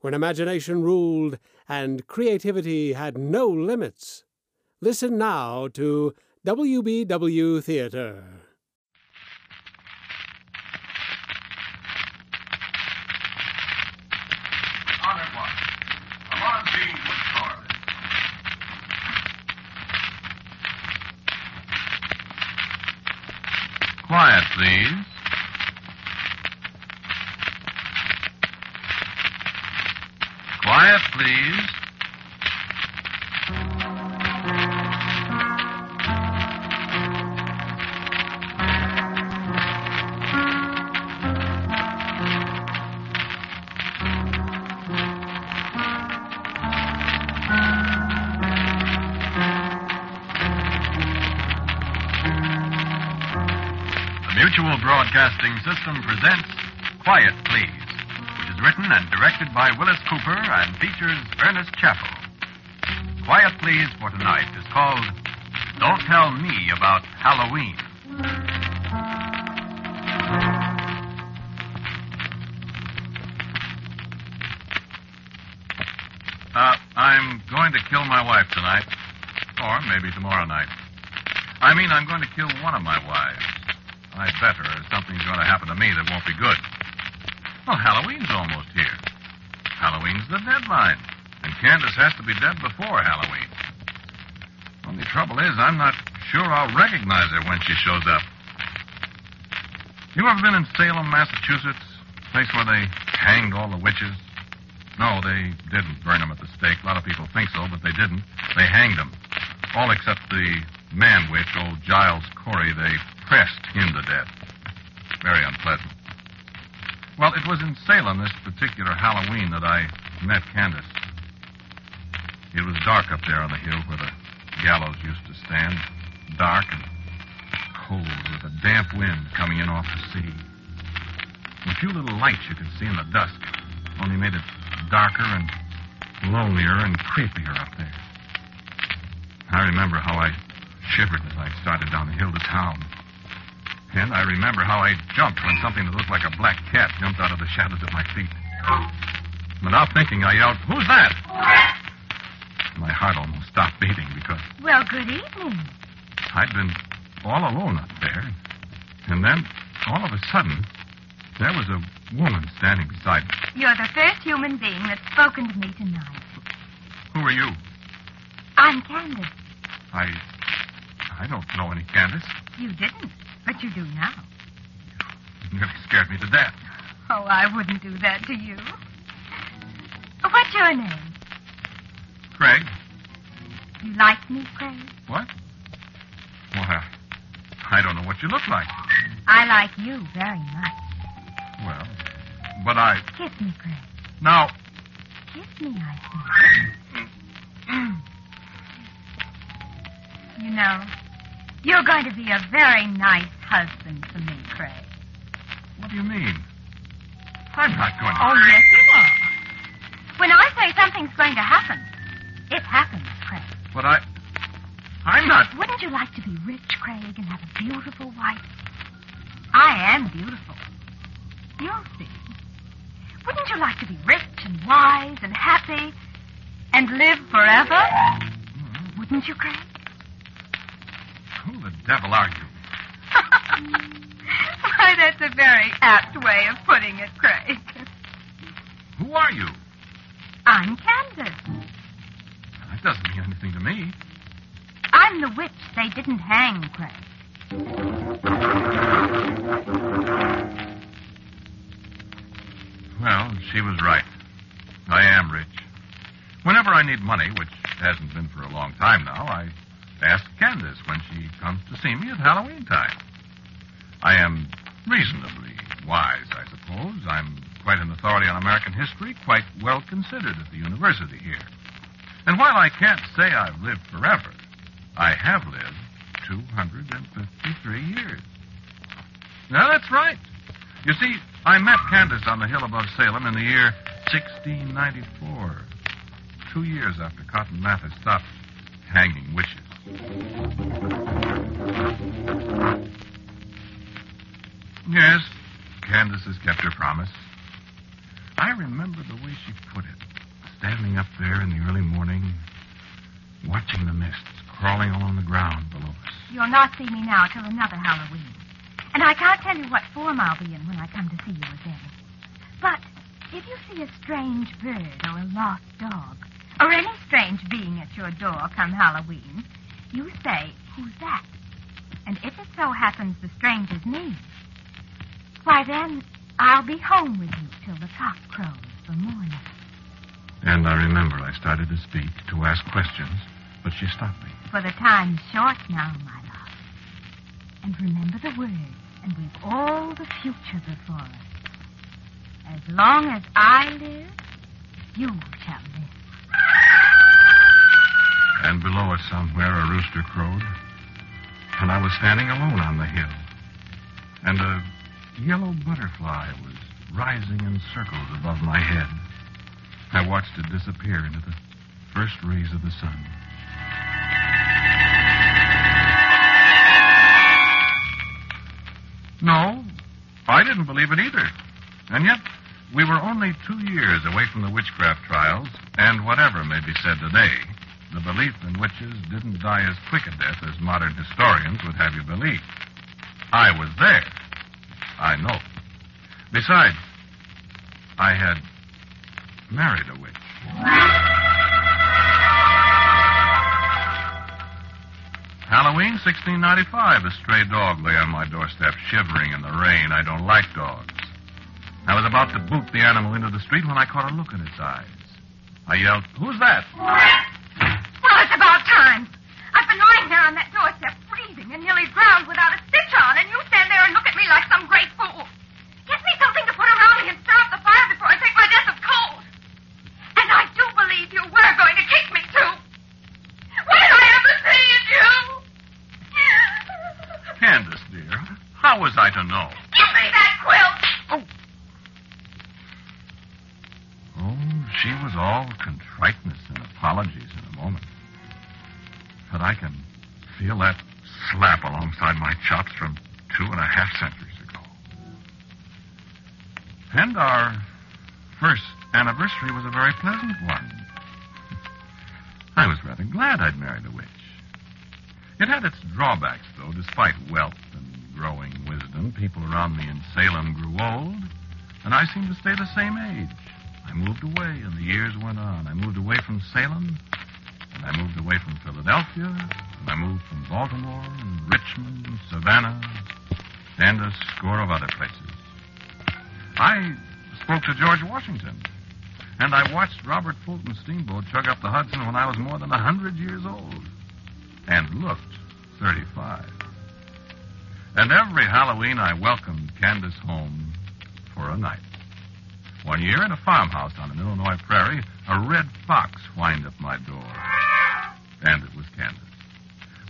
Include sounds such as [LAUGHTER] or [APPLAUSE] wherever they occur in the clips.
when imagination ruled and creativity had no limits. Listen now to WBW Theater. Quiet, please. Quiet, please. The Mutual Broadcasting System presents Quiet Please, written and directed by Willis Cooper and features Ernest Chappell. Quiet Please for tonight is called Don't Tell Me About Halloween. Uh, I'm going to kill my wife tonight. Or maybe tomorrow night. I mean, I'm going to kill one of my wives. I better, or something's going to happen to me that won't be good. Well, Halloween's almost here. Halloween's the deadline. And Candace has to be dead before Halloween. Only trouble is, I'm not sure I'll recognize her when she shows up. You ever been in Salem, Massachusetts? Place where they hanged all the witches? No, they didn't burn them at the stake. A lot of people think so, but they didn't. They hanged them. All except the man witch, old Giles Corey. They pressed him to death. Very unpleasant. Well, it was in Salem this particular Halloween that I met Candace. It was dark up there on the hill where the gallows used to stand. Dark and cold with a damp wind coming in off the sea. A few little lights you could see in the dusk only made it darker and lonelier and creepier up there. I remember how I shivered as I started down the hill to town. And I remember how I jumped when something that looked like a black cat jumped out of the shadows at my feet. Without thinking, I yelled, Who's that? My heart almost stopped beating because Well, good evening. I'd been all alone up there. And then, all of a sudden, there was a woman standing beside me. You're the first human being that's spoken to me tonight. Who are you? I'm Candace. I. I don't know any Candace. You didn't, but you do now. You nearly scared me to death. Oh, I wouldn't do that to you. What's your name? Craig? You like me, Craig? What? Well, I, I don't know what you look like. I like you very much. Well, but I. Kiss me, Craig. Now, Kiss me, I say. [CLEARS THROAT] you know, you're going to be a very nice husband for me, Craig. what do you mean? I'm not going to. Oh, yes, you are. When I say something's going to happen, it happens, Craig. But I. I'm not. Wouldn't you like to be rich, Craig, and have a beautiful wife? I am beautiful. You'll see. Wouldn't you like to be rich and wise and happy and live forever? Mm-hmm. Wouldn't you, Craig? Devil are you? [LAUGHS] Why, that's a very apt way of putting it, Craig. Who are you? I'm Candace. That doesn't mean anything to me. I'm the witch they didn't hang, Craig. Well, she was right. I am rich. Whenever I need money, which hasn't been for a long time now, I ask Candace when she comes to see me at Halloween time. I am reasonably wise, I suppose. I'm quite an authority on American history, quite well considered at the university here. And while I can't say I've lived forever, I have lived 253 years. Now, that's right. You see, I met Candace on the hill above Salem in the year 1694, two years after Cotton Mather stopped hanging witches. Yes, Candace has kept her promise. I remember the way she put it, standing up there in the early morning, watching the mists crawling along the ground below us. You'll not see me now till another Halloween. And I can't tell you what form I'll be in when I come to see you again. But if you see a strange bird or a lost dog, or any strange being at your door come Halloween, you say, Who's that? And if it so happens the stranger's me, why then I'll be home with you till the cock crows for morning. And I remember I started to speak, to ask questions, but she stopped me. For the time's short now, my love. And remember the words, and we've all the future before us. As long as I live, you shall live. And below us somewhere a rooster crowed. And I was standing alone on the hill. And a yellow butterfly was rising in circles above my head. I watched it disappear into the first rays of the sun. No, I didn't believe it either. And yet, we were only two years away from the witchcraft trials, and whatever may be said today, the belief in witches didn't die as quick a death as modern historians would have you believe. I was there. I know. Besides, I had married a witch. Halloween 1695, a stray dog lay on my doorstep, shivering in the rain. I don't like dogs. I was about to boot the animal into the street when I caught a look in its eyes. I yelled, Who's that? About time. I've been lying there on that doorstep, freezing and nearly drowned without a stitch on, and you stand there and look at me like some great fool. Get me something to put around me and stir up the fire before I take my death of cold. And I do believe you were going to kick me, too. What did I ever say to you? Candace, dear, how was I to know? Was a very pleasant one. I was rather glad I'd married a witch. It had its drawbacks, though. Despite wealth and growing wisdom, people around me in Salem grew old, and I seemed to stay the same age. I moved away, and the years went on. I moved away from Salem, and I moved away from Philadelphia, and I moved from Baltimore, and Richmond, and Savannah, and a score of other places. I spoke to George Washington, and I watched Robert Fulton's steamboat chug up the Hudson when I was more than a hundred years old, and looked 35. And every Halloween I welcomed Candace home for a night. One year in a farmhouse on an Illinois prairie, a red fox whined at my door. And it was Candace.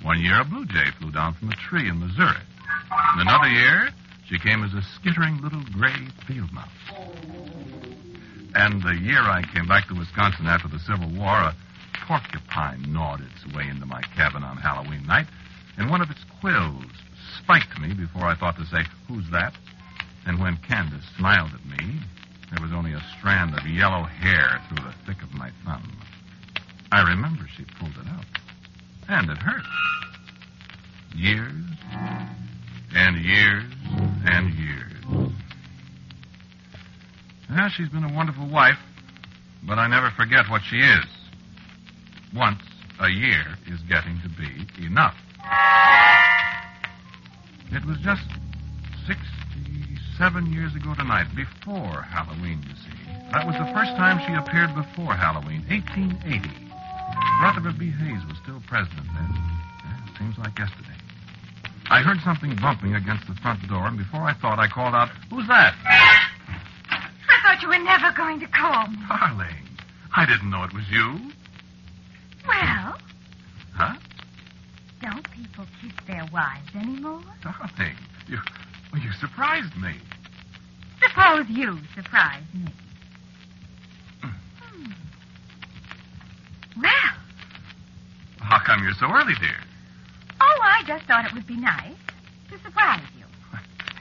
One year a blue jay flew down from a tree in Missouri. And another year, she came as a skittering little gray field mouse. And the year I came back to Wisconsin after the Civil War, a porcupine gnawed its way into my cabin on Halloween night, and one of its quills spiked me before I thought to say, Who's that? And when Candace smiled at me, there was only a strand of yellow hair through the thick of my thumb. I remember she pulled it out. And it hurt. Years and years and years. Yeah, she's been a wonderful wife, but I never forget what she is. Once a year is getting to be enough. It was just 67 years ago tonight, before Halloween, you see. That was the first time she appeared before Halloween, 1880. Rutherford B. Hayes was still president then. Yeah, seems like yesterday. I heard something bumping against the front door, and before I thought, I called out, Who's that? Thought you were never going to call me. Darling, I didn't know it was you. Well, Huh? don't people kiss their wives anymore? Darling, you, well, you surprised me. Suppose you surprise me. Hmm. Well, How come you're so early, dear? oh, I just thought it would be nice to surprise you.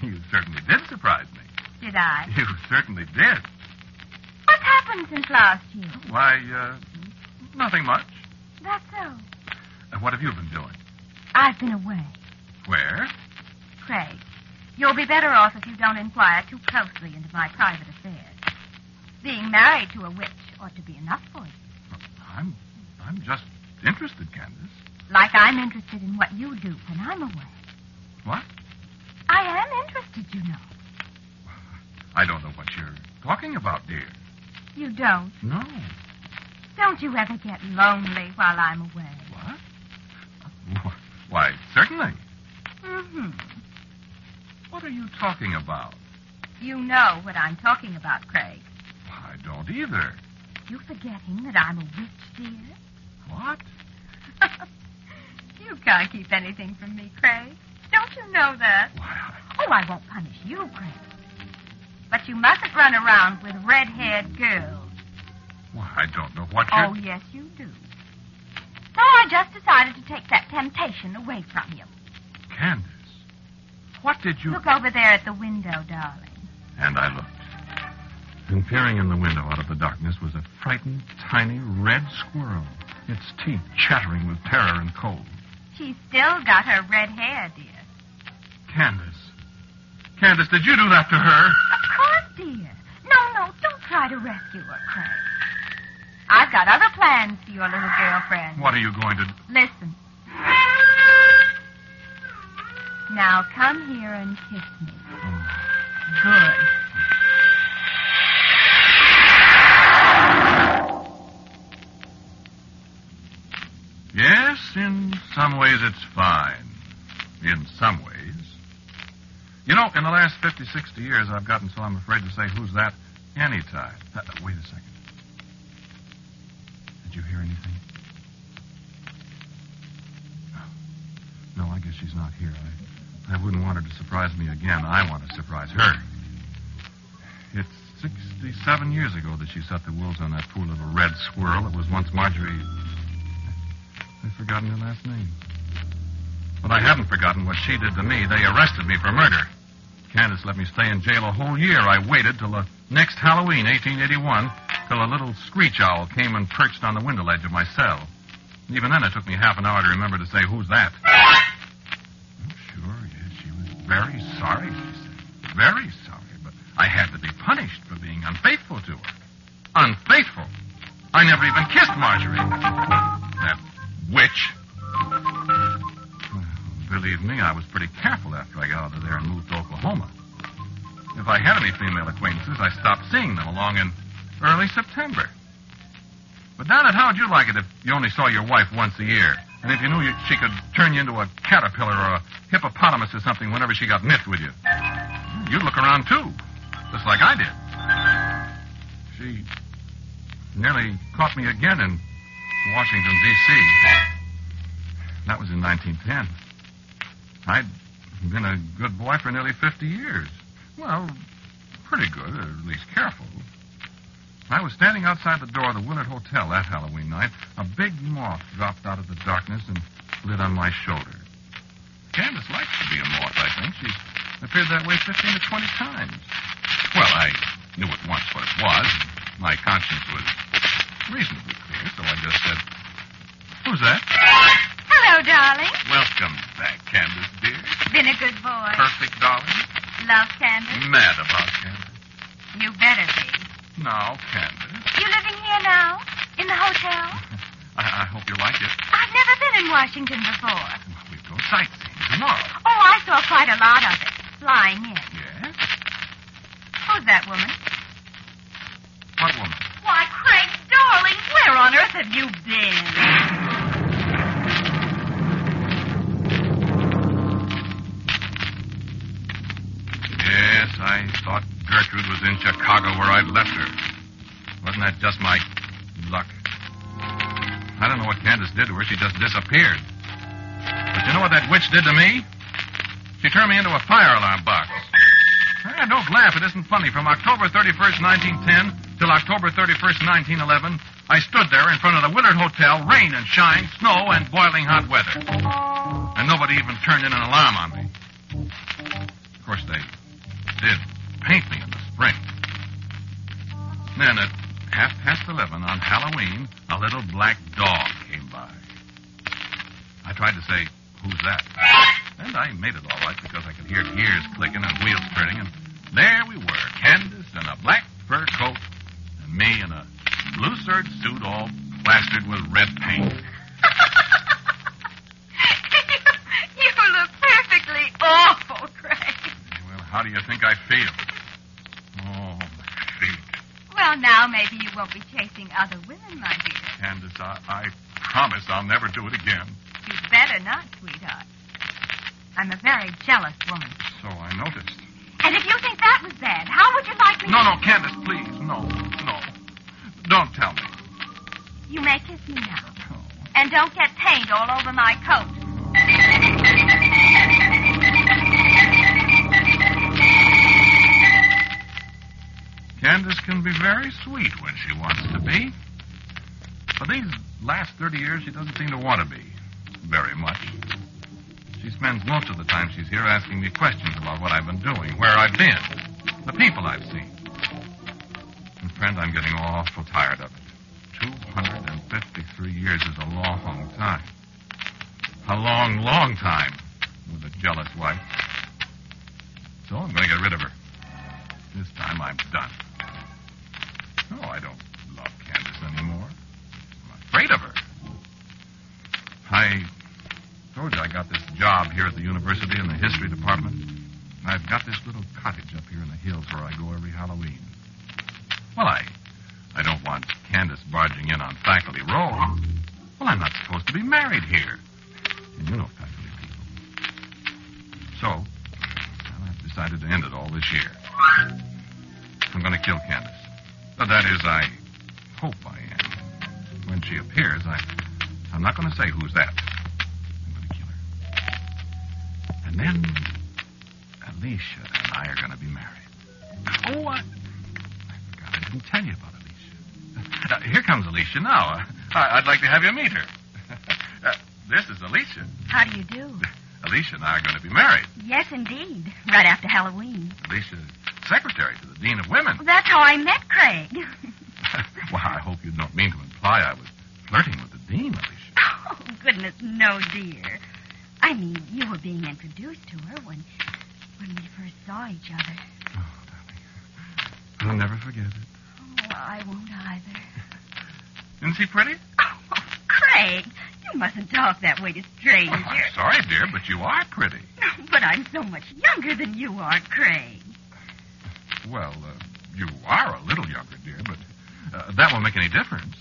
[LAUGHS] You certainly did surprise me. Did I? [LAUGHS] You certainly did. What's happened since last year? Why, uh, nothing much. That's so. Uh, what have you been doing? I've been away. Where? Craig, you'll be better off if you don't inquire too closely into my private affairs. Being married to a witch ought to be enough for you. I'm, I'm just interested, Candace. Like I'm interested in what you do when I'm away. What? I am interested, you know. I don't know what you're talking about, dear. You don't. No. Don't you ever get lonely while I'm away? What? [LAUGHS] Why, certainly. Mm-hmm. What are you talking about? You know what I'm talking about, Craig. I don't either. You forgetting that I'm a witch, dear? What? [LAUGHS] you can't keep anything from me, Craig. Don't you know that? Why, I... Oh, I won't punish you, Craig. But you mustn't run around with red-haired girls. Why, I don't know what you're... Oh, yes, you do. So I just decided to take that temptation away from you. Candace, what did you... Look over there at the window, darling. And I looked. And peering in the window out of the darkness was a frightened, tiny red squirrel, its teeth chattering with terror and cold. She's still got her red hair, dear. Candace. Candace, did you do that to her? [LAUGHS] Dear. No, no, don't try to rescue her, Craig. I've got other plans for your little girlfriend. What are you going to do? Listen. Now come here and kiss me. Good. Yes, in some ways it's fine. In some ways. You know, in the last 50, 60 years, I've gotten so I'm afraid to say who's that anytime. Uh, uh, wait a second. Did you hear anything? No. No, I guess she's not here. I, I wouldn't want her to surprise me again. I want to surprise her. It's 67 years ago that she set the wolves on that poor little red squirrel that was once Marjorie. I've forgotten her last name. But I haven't forgotten what she did to me. They arrested me for murder. Candace let me stay in jail a whole year. I waited till the next Halloween, 1881, till a little screech owl came and perched on the window ledge of my cell. Even then, it took me half an hour to remember to say, Who's that? Oh, sure, yes, she was very sorry, she said. Very sorry, but I had to be punished for being unfaithful to her. Unfaithful? I never even kissed Marjorie. That witch. Believe me, I was pretty careful after I got out of there and moved to Oklahoma. If I had any female acquaintances, I stopped seeing them along in early September. But, Donald, how'd you like it if you only saw your wife once a year? And if you knew you, she could turn you into a caterpillar or a hippopotamus or something whenever she got miffed with you? Hmm, you'd look around, too, just like I did. She nearly caught me again in Washington, D.C. That was in 1910. I'd been a good boy for nearly 50 years. Well, pretty good, or at least careful. I was standing outside the door of the Willard Hotel that Halloween night. A big moth dropped out of the darkness and lit on my shoulder. Candace likes to be a moth, I think. She's appeared that way 15 to 20 times. Well, I knew at once what it was. My conscience was reasonably clear, so I just said, Who's that? Hello, darling. Welcome back, Candace, dear. Been a good boy. Perfect, darling. Love Candace? Mad about Candace. You better be. Now, Candace. You living here now? In the hotel? [LAUGHS] I, I hope you like it. I've never been in Washington before. Well, we go sightseeing tomorrow. Oh, I saw quite a lot of it. Flying in. Yes? Who's that woman? What woman? Why, Craig, darling, where on earth have you been? Gertrude was in Chicago where I'd left her. Wasn't that just my luck? I don't know what Candace did to her. She just disappeared. But you know what that witch did to me? She turned me into a fire alarm box. Ah, don't laugh. It isn't funny. From October 31st, 1910 till October 31st, 1911, I stood there in front of the Willard Hotel, rain and shine, snow and boiling hot weather. And nobody even turned in an alarm on me. Of course, they did paint me spring. Then at half past 11 on Halloween, a little black dog came by. I tried to say, Who's that? And I made it all right because I could hear gears clicking and wheels turning, and there we were, Candace in a black fur coat, and me in a blue serge suit all plastered with red paint. [LAUGHS] you look perfectly awful, Craig. Well, how do you think I feel? Oh. Well, now maybe you won't be chasing other women, my dear. Candace, I, I promise I'll never do it again. You'd better not, sweetheart. I'm a very jealous woman. So I noticed. And if you think that was bad, how would you like me No, to... no, Candace, please. No, no. Don't tell me. You may kiss me now. Oh. And don't get paint all over my coat. Oh. Candace can be very sweet when she wants to be. But these last 30 years, she doesn't seem to want to be very much. She spends most of the time she's here asking me questions about what I've been doing, where I've been, the people I've seen. And, friend, I'm getting awful tired of it. 253 years is a long time. A long, long time with a jealous wife. So I'm going to get rid of her. This time I'm done. No, I don't love Candace anymore. I'm afraid of her. I told you I got this job here at the university in the history department. I've got this little cottage up here in the hills where I go every Halloween. Didn't tell you about Alicia. Uh, here comes Alicia now. Uh, I, I'd like to have you meet her. [LAUGHS] uh, this is Alicia. How do you do? Alicia and I are going to be married. Yes, indeed. Right after Halloween. Alicia, secretary to the dean of women. That's how I met Craig. [LAUGHS] well, I hope you don't mean to imply I was flirting with the dean, Alicia. [LAUGHS] oh, goodness, no, dear. I mean, you were being introduced to her when when we first saw each other. Oh, darling. I'll never forget it. I won't either. Isn't she pretty? Oh, [LAUGHS] Craig, you mustn't talk that way to strangers. Oh, I'm sorry, dear, but you are pretty. But I'm so much younger than you are, Craig. Well, uh, you are a little younger, dear, but uh, that won't make any difference.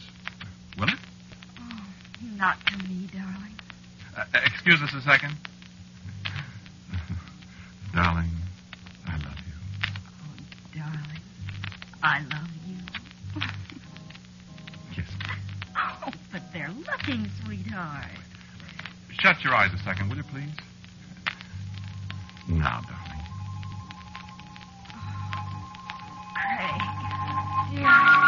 Will it? Oh, not to me, darling. Uh, excuse us a second. darling, I love you. Oh, darling, I love Shut your eyes a second, will you, please? Now, darling. Craig. Dear.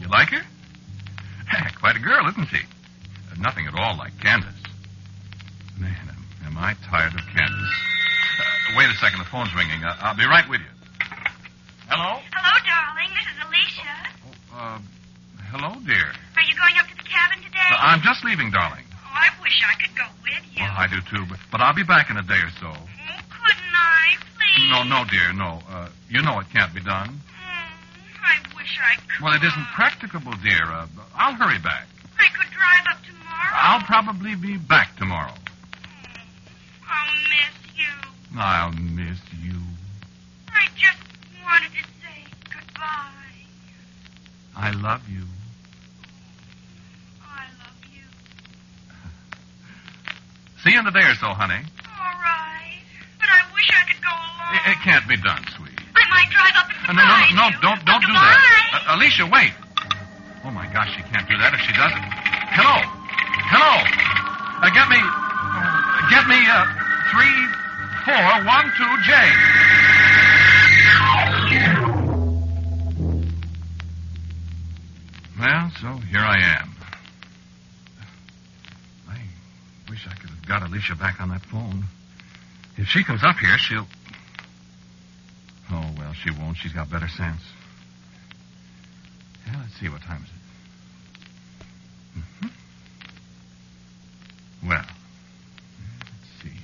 You like her? Quite a girl, isn't she? Nothing at all like Candace. Man, am, am I tired of Candace. Uh, wait a second, the phone's ringing. Uh, I'll be right with you. Hello? Hello, darling. This is Alicia. Oh, uh, hello, dear. Are you going up to the cabin today? Uh, I'm just leaving, darling. Oh, I wish I could go with you. Well, I do too, but, but I'll be back in a day or so. Oh, couldn't I, please? No, no, dear, no. Uh, you know it can't be done. Oh, I wish I could. Well, it isn't practicable, dear. Uh, I'll hurry back. I could drive up tomorrow. I'll probably be back tomorrow. Oh, I'll miss you. I'll miss you. I just wanted to say goodbye. I love you. I love you. See you in a day or so, honey. All right. But I wish I could go along. It, it can't be done, sweet. I might drive up and surprise Uh, no, no, no, you. don't, don't do Goodbye. that. Uh, Alicia, wait. Oh my gosh, she can't do that if she doesn't. Hello, hello. Uh, get me, uh, get me uh, three, four, one, two, J. Well, so here I am. I wish I could have got Alicia back on that phone. If she comes up here, she'll. Oh, well, she won't. She's got better sense. Yeah, let's see. What time is it? hmm Well, let's see.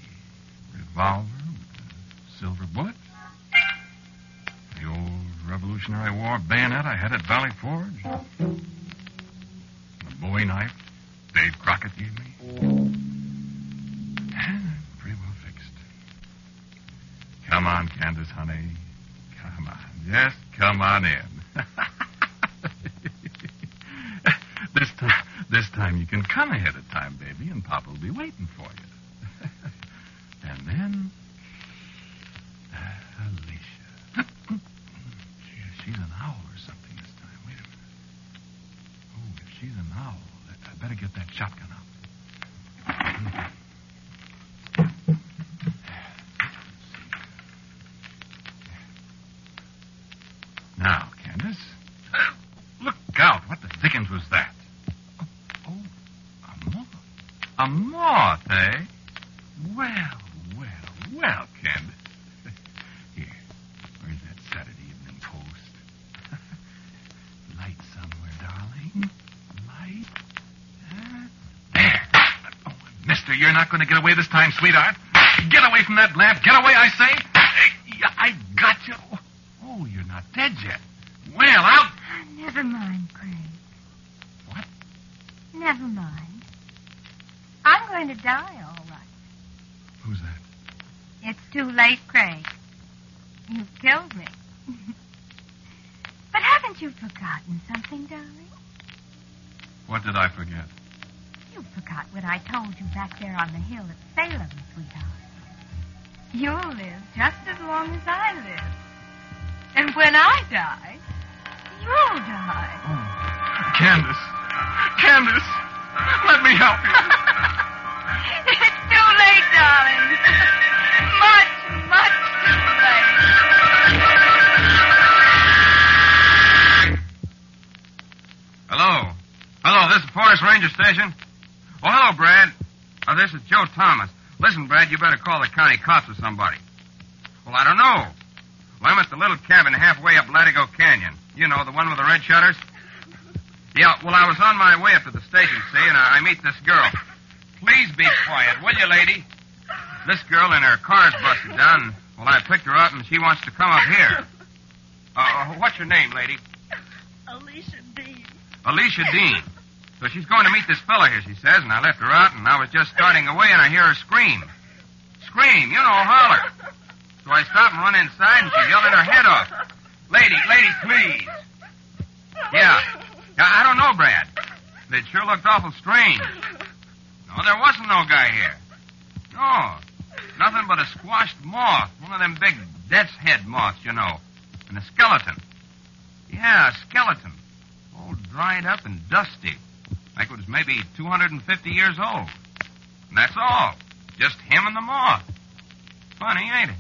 Revolver with a silver bullet. The old Revolutionary War bayonet I had at Valley Forge. The Bowie knife Dave Crockett gave me. Pretty well fixed. Come on, Candace, honey. Come on. Just come on in. [LAUGHS] this time, this time you can come ahead of time, baby, and Papa will be waiting for you. and then, uh, Alicia. Gee, she's an owl or something this time. Wait a minute. Oh, if she's an owl, I better get that shotgun out. Now, Candace. Look out. What the dickens was that? Oh, oh, a moth. A moth, eh? Well, well, well, Candace. Here, where's that Saturday Evening Post? Light somewhere, darling. Light. Huh? There. Oh, mister, you're not going to get away this time, sweetheart. Get away from that lamp. Get away, I say. I got you. Oh, you're not dead yet. Well, out. Never mind, Craig. What? Never mind. I'm going to die, all right. Who's that? It's too late, Craig. You've killed me. [LAUGHS] but haven't you forgotten something, darling? What did I forget? You forgot what I told you back there on the hill at Salem, sweetheart. You'll live just as long as I live. And when I die, you'll die. Oh. Candace. Candace. Let me help you. [LAUGHS] it's too late, darling. much, much too late. Hello. Hello, this is Forest Ranger Station. Oh, hello, Brad. Oh, this is Joe Thomas. Listen, Brad, you better call the county cops or somebody. Well, I don't know. Well, I'm at the little cabin halfway up Latigo Canyon. You know, the one with the red shutters? Yeah, well, I was on my way up to the station, see, and I, I meet this girl. Please be quiet, will you, lady? This girl and her car's busted down. Well, I picked her up, and she wants to come up here. [LAUGHS] Uh, what's your name, lady? Alicia Dean. Alicia Dean. So she's going to meet this fella here, she says, and I left her out, and I was just starting away, and I hear her scream. Scream, you know, holler. So I stop and run inside, and she's yelling her head off. Lady, lady, please. Yeah. yeah I don't know, Brad. It sure looked awful strange. No, there wasn't no guy here. No. Nothing but a squashed moth. One of them big death's head moths, you know. And a skeleton. Yeah, a skeleton. All dried up and dusty. Like it was maybe 250 years old. And that's all. Just him and the moth. Funny, ain't it?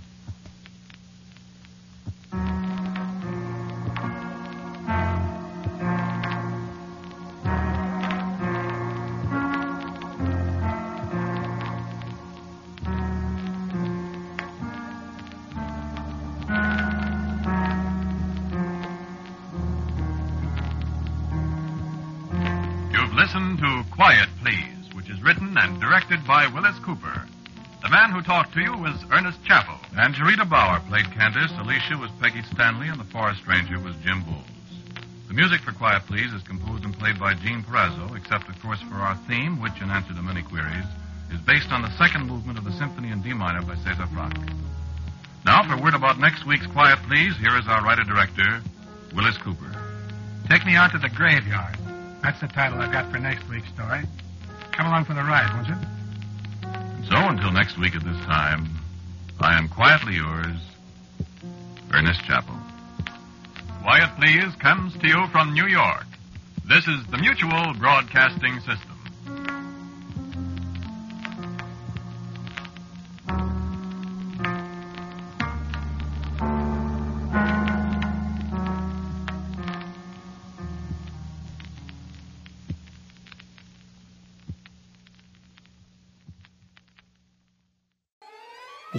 You've to Quiet Please, which is written and directed by Willis Cooper. The man who talked to you was Ernest Chappell. And Jarita Bauer played Candace, Alicia was Peggy Stanley, and the forest ranger was Jim Bowles. The music for Quiet Please is composed and played by Gene Perazzo, except, of course, for our theme, which, in answer to many queries, is based on the second movement of the Symphony in D minor by Cesar Franck. Now, for word about next week's Quiet Please, here is our writer-director, Willis Cooper. Take me out to the graveyard. That's the title I've got for next week's story. Come along for the ride, won't you? So until next week at this time, I am quietly yours, Ernest Chappell. Quiet Please comes to you from New York. This is the Mutual Broadcasting System.